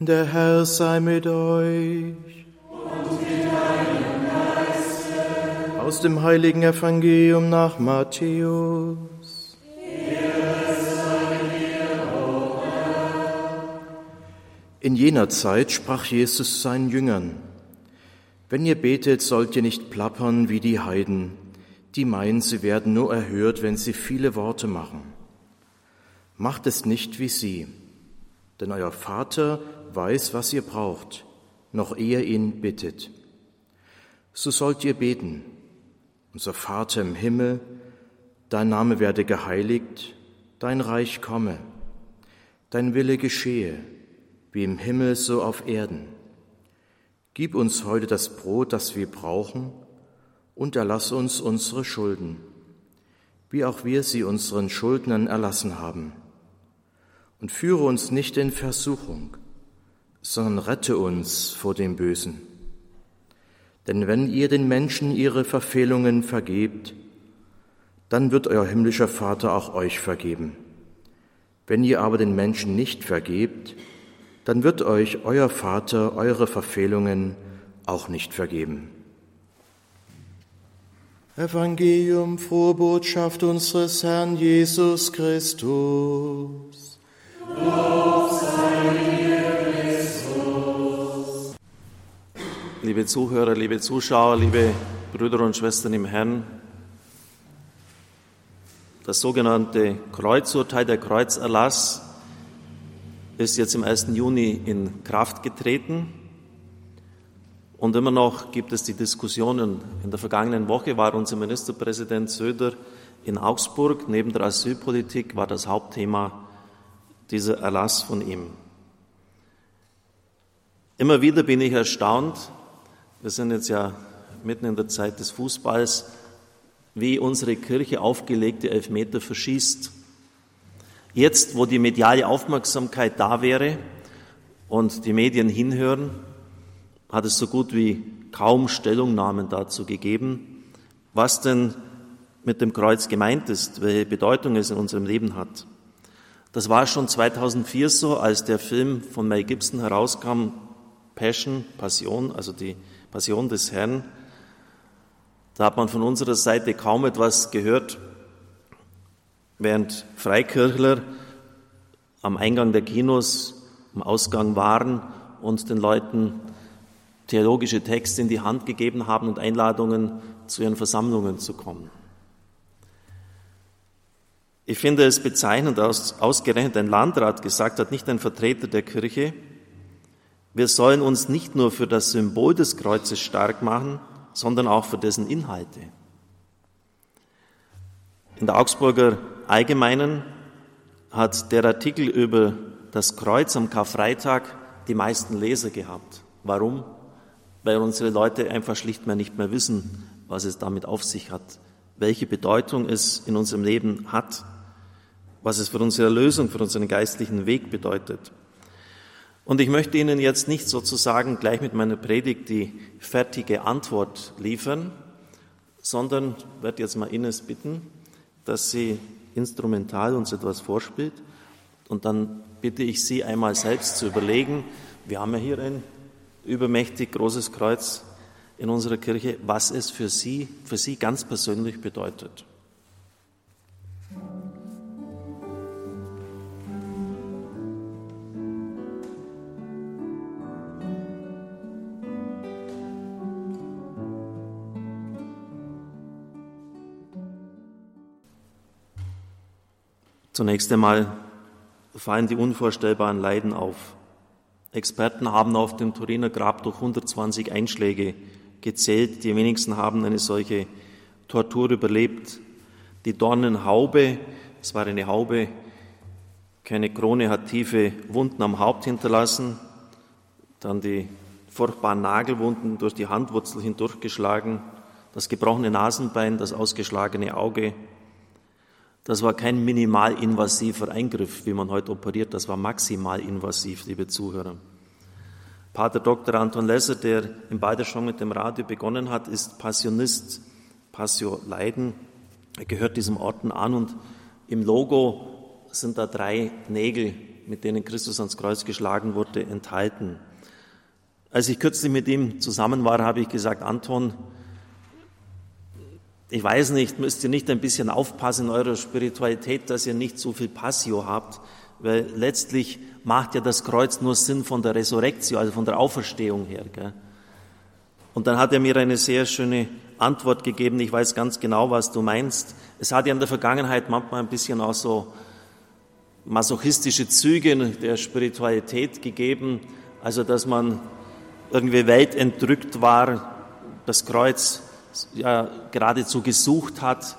Der Herr sei mit euch. Und mit deinem Geiste. Aus dem heiligen Evangelium nach Matthäus. In jener Zeit sprach Jesus seinen Jüngern, Wenn ihr betet, sollt ihr nicht plappern wie die Heiden, die meinen, sie werden nur erhört, wenn sie viele Worte machen. Macht es nicht wie sie, denn euer Vater weiß, was ihr braucht, noch ehe ihn bittet. So sollt ihr beten. Unser Vater im Himmel, dein Name werde geheiligt, dein Reich komme, dein Wille geschehe, wie im Himmel so auf Erden. Gib uns heute das Brot, das wir brauchen, und erlass uns unsere Schulden, wie auch wir sie unseren Schuldnern erlassen haben. Und führe uns nicht in Versuchung, sondern rette uns vor dem Bösen. Denn wenn ihr den Menschen ihre Verfehlungen vergebt, dann wird euer himmlischer Vater auch euch vergeben. Wenn ihr aber den Menschen nicht vergebt, dann wird euch euer Vater eure Verfehlungen auch nicht vergeben. Evangelium, frohe Botschaft unseres Herrn Jesus Christus. Liebe Zuhörer, liebe Zuschauer, liebe Brüder und Schwestern im Herrn, das sogenannte Kreuzurteil, der Kreuzerlass, ist jetzt im 1. Juni in Kraft getreten. Und immer noch gibt es die Diskussionen. In der vergangenen Woche war unser Ministerpräsident Söder in Augsburg. Neben der Asylpolitik war das Hauptthema dieser Erlass von ihm. Immer wieder bin ich erstaunt, wir sind jetzt ja mitten in der Zeit des Fußballs, wie unsere Kirche aufgelegte Elfmeter verschießt. Jetzt, wo die mediale Aufmerksamkeit da wäre und die Medien hinhören, hat es so gut wie kaum Stellungnahmen dazu gegeben, was denn mit dem Kreuz gemeint ist, welche Bedeutung es in unserem Leben hat. Das war schon 2004 so, als der Film von Mel Gibson herauskam, Passion, Passion, also die Passion des Herrn. Da hat man von unserer Seite kaum etwas gehört, während Freikirchler am Eingang der Kinos, am Ausgang waren und den Leuten theologische Texte in die Hand gegeben haben und Einladungen zu ihren Versammlungen zu kommen. Ich finde es bezeichnend, dass ausgerechnet ein Landrat gesagt hat, nicht ein Vertreter der Kirche, wir sollen uns nicht nur für das Symbol des Kreuzes stark machen, sondern auch für dessen Inhalte. In der Augsburger Allgemeinen hat der Artikel über das Kreuz am Karfreitag die meisten Leser gehabt. Warum? Weil unsere Leute einfach schlicht mehr nicht mehr wissen, was es damit auf sich hat, welche Bedeutung es in unserem Leben hat, was es für unsere Erlösung, für unseren geistlichen Weg bedeutet. Und ich möchte Ihnen jetzt nicht sozusagen gleich mit meiner Predigt die fertige Antwort liefern, sondern werde jetzt mal Ines bitten, dass sie instrumental uns etwas vorspielt. Und dann bitte ich Sie einmal selbst zu überlegen, wir haben ja hier ein übermächtig großes Kreuz in unserer Kirche, was es für Sie, für Sie ganz persönlich bedeutet. Zunächst einmal fallen die unvorstellbaren Leiden auf. Experten haben auf dem Turiner Grab durch 120 Einschläge gezählt. Die wenigsten haben eine solche Tortur überlebt. Die Dornenhaube, es war eine Haube, keine Krone, hat tiefe Wunden am Haupt hinterlassen. Dann die furchtbaren Nagelwunden durch die Handwurzel hindurchgeschlagen. Das gebrochene Nasenbein, das ausgeschlagene Auge, das war kein minimalinvasiver Eingriff, wie man heute operiert, das war maximalinvasiv, liebe Zuhörer. Pater Dr. Anton Lesser, der im Balderschwang mit dem Radio begonnen hat, ist Passionist, Passio Leiden. Er gehört diesem Orden an und im Logo sind da drei Nägel mit denen Christus ans Kreuz geschlagen wurde, enthalten. Als ich kürzlich mit ihm zusammen war, habe ich gesagt, Anton, ich weiß nicht, müsst ihr nicht ein bisschen aufpassen in eurer Spiritualität, dass ihr nicht so viel Passio habt, weil letztlich macht ja das Kreuz nur Sinn von der Resurrektion, also von der Auferstehung her. Gell? Und dann hat er mir eine sehr schöne Antwort gegeben. Ich weiß ganz genau, was du meinst. Es hat ja in der Vergangenheit manchmal ein bisschen auch so masochistische Züge der Spiritualität gegeben, also dass man irgendwie weltentrückt war, das Kreuz ja geradezu gesucht hat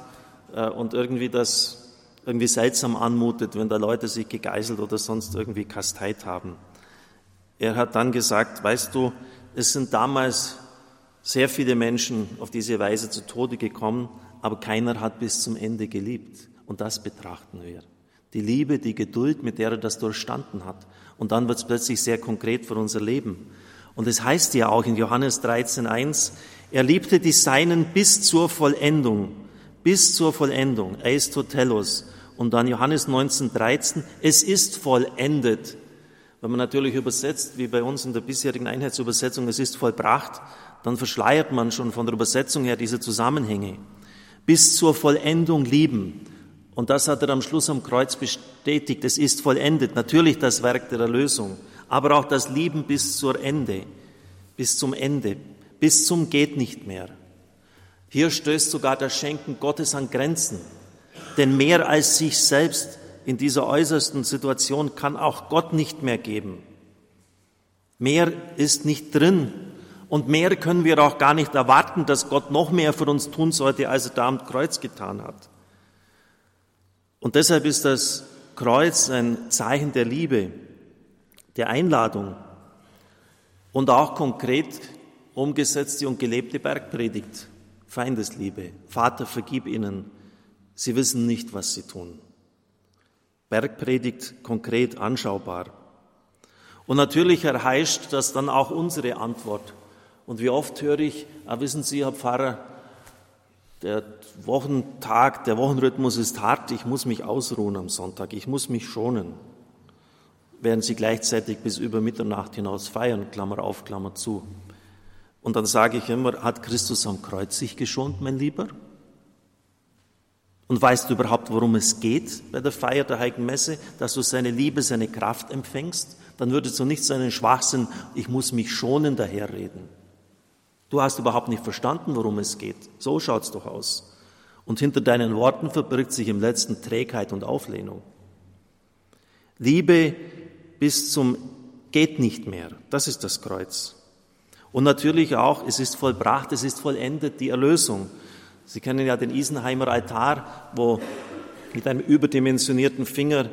äh, und irgendwie das irgendwie seltsam anmutet, wenn da Leute sich gegeißelt oder sonst irgendwie kasteit haben. Er hat dann gesagt, weißt du, es sind damals sehr viele Menschen auf diese Weise zu Tode gekommen, aber keiner hat bis zum Ende geliebt. Und das betrachten wir. Die Liebe, die Geduld, mit der er das durchstanden hat. Und dann wird es plötzlich sehr konkret für unser Leben. Und es heißt ja auch in Johannes 13.1, er liebte die Seinen bis zur Vollendung, bis zur Vollendung, Eistotelos. Und dann Johannes 19.13, es ist vollendet. Wenn man natürlich übersetzt, wie bei uns in der bisherigen Einheitsübersetzung, es ist vollbracht, dann verschleiert man schon von der Übersetzung her diese Zusammenhänge. Bis zur Vollendung lieben. Und das hat er am Schluss am Kreuz bestätigt. Es ist vollendet. Natürlich das Werk der Erlösung, aber auch das Lieben bis zur Ende, bis zum Ende, bis zum geht nicht mehr. Hier stößt sogar das Schenken Gottes an Grenzen. Denn mehr als sich selbst in dieser äußersten Situation kann auch Gott nicht mehr geben. Mehr ist nicht drin und mehr können wir auch gar nicht erwarten, dass Gott noch mehr für uns tun sollte, als er da am Kreuz getan hat. Und deshalb ist das Kreuz ein Zeichen der Liebe, der Einladung und auch konkret umgesetzte und gelebte Bergpredigt, Feindesliebe. Vater, vergib ihnen, sie wissen nicht, was sie tun. Bergpredigt konkret anschaubar. Und natürlich erheischt das dann auch unsere Antwort. Und wie oft höre ich, ah, wissen Sie, Herr Pfarrer, der Wochentag, der Wochenrhythmus ist hart, ich muss mich ausruhen am Sonntag, ich muss mich schonen, während sie gleichzeitig bis über Mitternacht hinaus feiern, Klammer auf, Klammer zu. Und dann sage ich immer, hat Christus am Kreuz sich geschont, mein Lieber? Und weißt du überhaupt, worum es geht bei der Feier der Heiligen Messe, dass du seine Liebe, seine Kraft empfängst? Dann würdest du nicht seinen Schwachsinn, ich muss mich schonen, daherreden. Du hast überhaupt nicht verstanden, worum es geht. So schaut's doch aus. Und hinter deinen Worten verbirgt sich im letzten Trägheit und Auflehnung. Liebe bis zum geht nicht mehr. Das ist das Kreuz. Und natürlich auch, es ist vollbracht, es ist vollendet, die Erlösung. Sie kennen ja den Isenheimer Altar, wo mit einem überdimensionierten Finger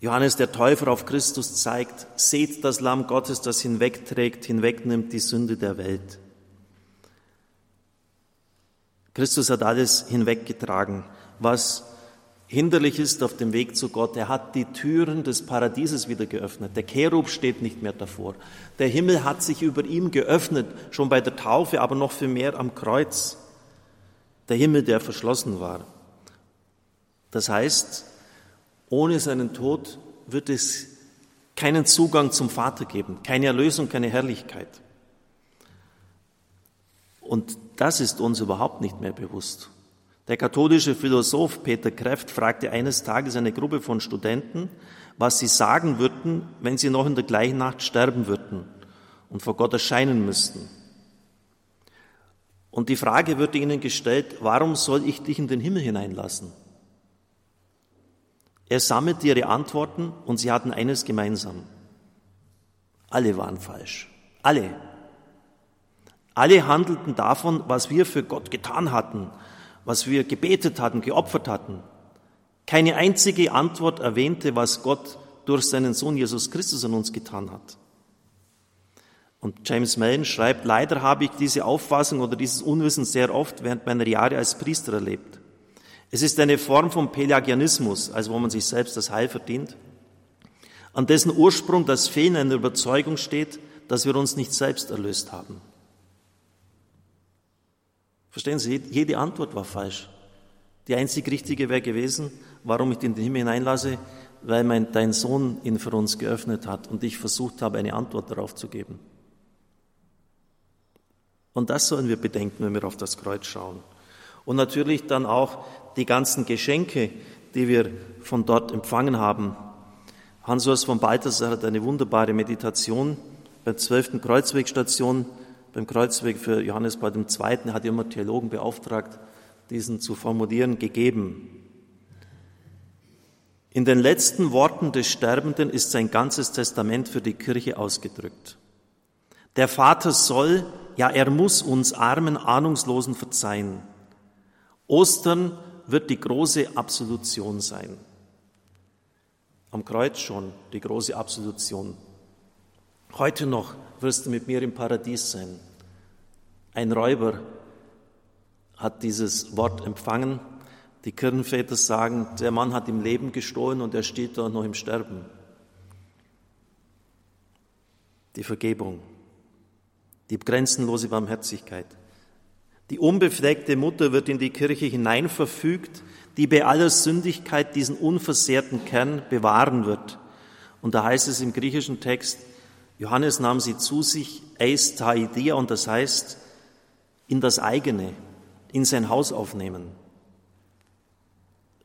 Johannes der Täufer auf Christus zeigt, seht das Lamm Gottes, das hinwegträgt, hinwegnimmt die Sünde der Welt. Christus hat alles hinweggetragen, was hinderlich ist auf dem Weg zu Gott. Er hat die Türen des Paradieses wieder geöffnet. Der Cherub steht nicht mehr davor. Der Himmel hat sich über ihm geöffnet, schon bei der Taufe, aber noch viel mehr am Kreuz. Der Himmel, der verschlossen war. Das heißt, ohne seinen Tod wird es keinen Zugang zum Vater geben, keine Erlösung, keine Herrlichkeit. Und das ist uns überhaupt nicht mehr bewusst. Der katholische Philosoph Peter Kreft fragte eines Tages eine Gruppe von Studenten, was sie sagen würden, wenn sie noch in der gleichen Nacht sterben würden und vor Gott erscheinen müssten. Und die Frage würde ihnen gestellt, warum soll ich dich in den Himmel hineinlassen? Er sammelte ihre Antworten und sie hatten eines gemeinsam. Alle waren falsch. Alle. Alle handelten davon, was wir für Gott getan hatten, was wir gebetet hatten, geopfert hatten. Keine einzige Antwort erwähnte, was Gott durch seinen Sohn Jesus Christus an uns getan hat. Und James Mellon schreibt, leider habe ich diese Auffassung oder dieses Unwissen sehr oft während meiner Jahre als Priester erlebt. Es ist eine Form von Pelagianismus, also wo man sich selbst das Heil verdient, an dessen Ursprung das Fehlen einer Überzeugung steht, dass wir uns nicht selbst erlöst haben. Verstehen Sie, jede Antwort war falsch. Die einzig richtige wäre gewesen, warum ich den Himmel hineinlasse, weil mein, dein Sohn ihn für uns geöffnet hat und ich versucht habe, eine Antwort darauf zu geben. Und das sollen wir bedenken, wenn wir auf das Kreuz schauen. Und natürlich dann auch die ganzen Geschenke, die wir von dort empfangen haben. Hans-Urs von Balthasar hat eine wunderbare Meditation bei der 12. Kreuzwegstation, beim Kreuzweg für Johannes Paul II. hat immer Theologen beauftragt, diesen zu formulieren, gegeben. In den letzten Worten des Sterbenden ist sein ganzes Testament für die Kirche ausgedrückt. Der Vater soll, ja er muss uns armen Ahnungslosen verzeihen. Ostern wird die große Absolution sein. Am Kreuz schon die große Absolution. Heute noch wirst du mit mir im Paradies sein. Ein Räuber hat dieses Wort empfangen. Die Kirchenväter sagen, der Mann hat im Leben gestohlen und er steht da noch im Sterben. Die Vergebung, die grenzenlose Barmherzigkeit. Die unbefleckte Mutter wird in die Kirche hineinverfügt, die bei aller Sündigkeit diesen unversehrten Kern bewahren wird. Und da heißt es im griechischen Text, Johannes nahm sie zu sich, eis taidia, und das heißt, in das eigene, in sein Haus aufnehmen.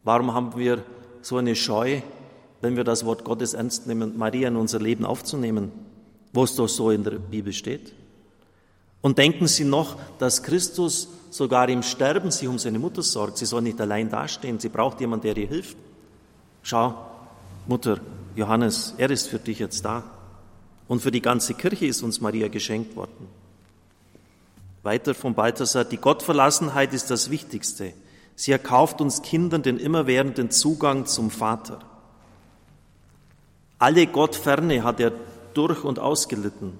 Warum haben wir so eine Scheu, wenn wir das Wort Gottes ernst nehmen, Maria in unser Leben aufzunehmen, wo es doch so in der Bibel steht? Und denken Sie noch, dass Christus sogar im Sterben sich um seine Mutter sorgt. Sie soll nicht allein dastehen, sie braucht jemanden, der ihr hilft. Schau, Mutter, Johannes, er ist für dich jetzt da. Und für die ganze Kirche ist uns Maria geschenkt worden. Weiter von Balthasar, die Gottverlassenheit ist das Wichtigste. Sie erkauft uns Kindern den immerwährenden Zugang zum Vater. Alle Gottferne hat er durch und ausgelitten.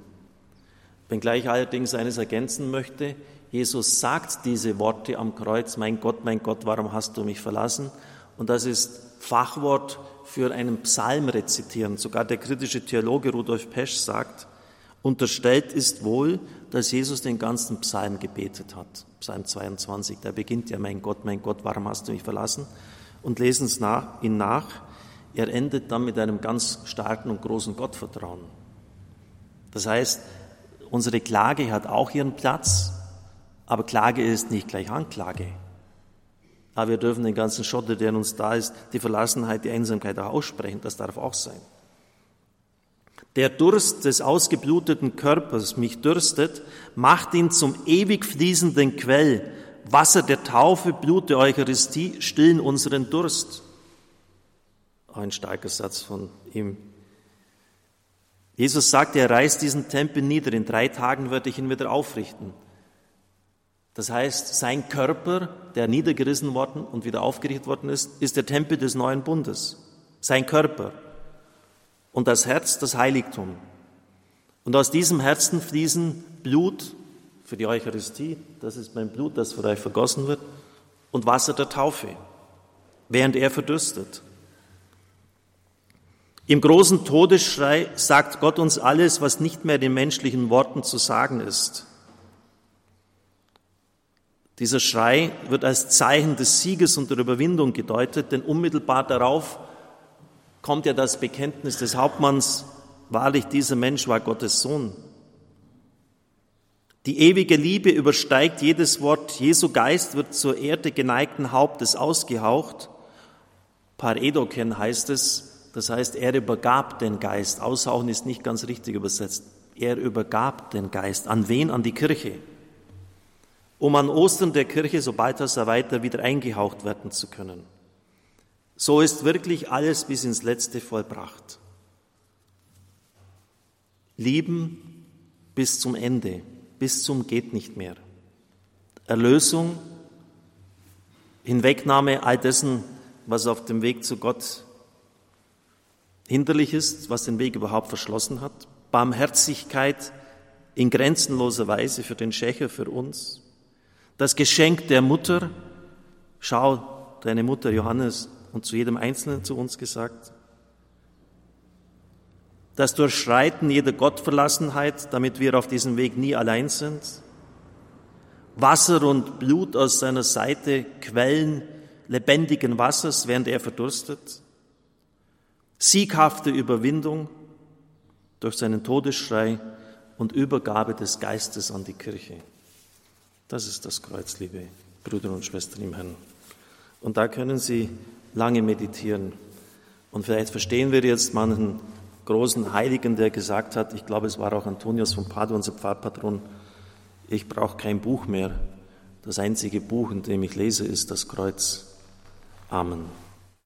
Wenngleich allerdings eines ergänzen möchte, Jesus sagt diese Worte am Kreuz, mein Gott, mein Gott, warum hast du mich verlassen? Und das ist Fachwort für einen Psalm rezitieren. Sogar der kritische Theologe Rudolf Pesch sagt, Unterstellt ist wohl, dass Jesus den ganzen Psalm gebetet hat. Psalm 22, da beginnt ja, mein Gott, mein Gott, warum hast du mich verlassen? Und lesen es nach, ihn nach. Er endet dann mit einem ganz starken und großen Gottvertrauen. Das heißt, unsere Klage hat auch ihren Platz, aber Klage ist nicht gleich Anklage. Aber wir dürfen den ganzen Schotter, der in uns da ist, die Verlassenheit, die Einsamkeit auch aussprechen. Das darf auch sein. Der Durst des ausgebluteten Körpers mich dürstet, macht ihn zum ewig fließenden Quell. Wasser der Taufe, Blut der Eucharistie stillen unseren Durst. Ein starker Satz von ihm. Jesus sagt, er reißt diesen Tempel nieder. In drei Tagen werde ich ihn wieder aufrichten. Das heißt, sein Körper, der niedergerissen worden und wieder aufgerichtet worden ist, ist der Tempel des neuen Bundes. Sein Körper und das Herz das Heiligtum. Und aus diesem Herzen fließen Blut für die Eucharistie, das ist mein Blut, das für euch vergossen wird, und Wasser der Taufe, während er verdürstet. Im großen Todesschrei sagt Gott uns alles, was nicht mehr den menschlichen Worten zu sagen ist. Dieser Schrei wird als Zeichen des Sieges und der Überwindung gedeutet, denn unmittelbar darauf kommt ja das Bekenntnis des Hauptmanns, wahrlich dieser Mensch war Gottes Sohn. Die ewige Liebe übersteigt jedes Wort. Jesu Geist wird zur Erde geneigten Hauptes ausgehaucht. Par edoken heißt es, das heißt, er übergab den Geist. Aushauchen ist nicht ganz richtig übersetzt. Er übergab den Geist. An wen? An die Kirche. Um an Ostern der Kirche, sobald das er weiter wieder eingehaucht werden zu können. So ist wirklich alles bis ins Letzte vollbracht. Lieben bis zum Ende, bis zum geht nicht mehr. Erlösung, Hinwegnahme all dessen, was auf dem Weg zu Gott hinderlich ist, was den Weg überhaupt verschlossen hat. Barmherzigkeit in grenzenloser Weise für den Schächer, für uns. Das Geschenk der Mutter, schau, deine Mutter Johannes, und zu jedem Einzelnen zu uns gesagt. Das Durchschreiten jeder Gottverlassenheit, damit wir auf diesem Weg nie allein sind. Wasser und Blut aus seiner Seite, Quellen lebendigen Wassers, während er verdurstet. Sieghafte Überwindung durch seinen Todesschrei und Übergabe des Geistes an die Kirche. Das ist das Kreuz, liebe Brüder und Schwestern im Herrn. Und da können Sie lange meditieren. Und vielleicht verstehen wir jetzt manchen großen Heiligen, der gesagt hat, ich glaube, es war auch Antonius von Padua, unser Pfarrpatron, ich brauche kein Buch mehr. Das einzige Buch, in dem ich lese, ist das Kreuz. Amen.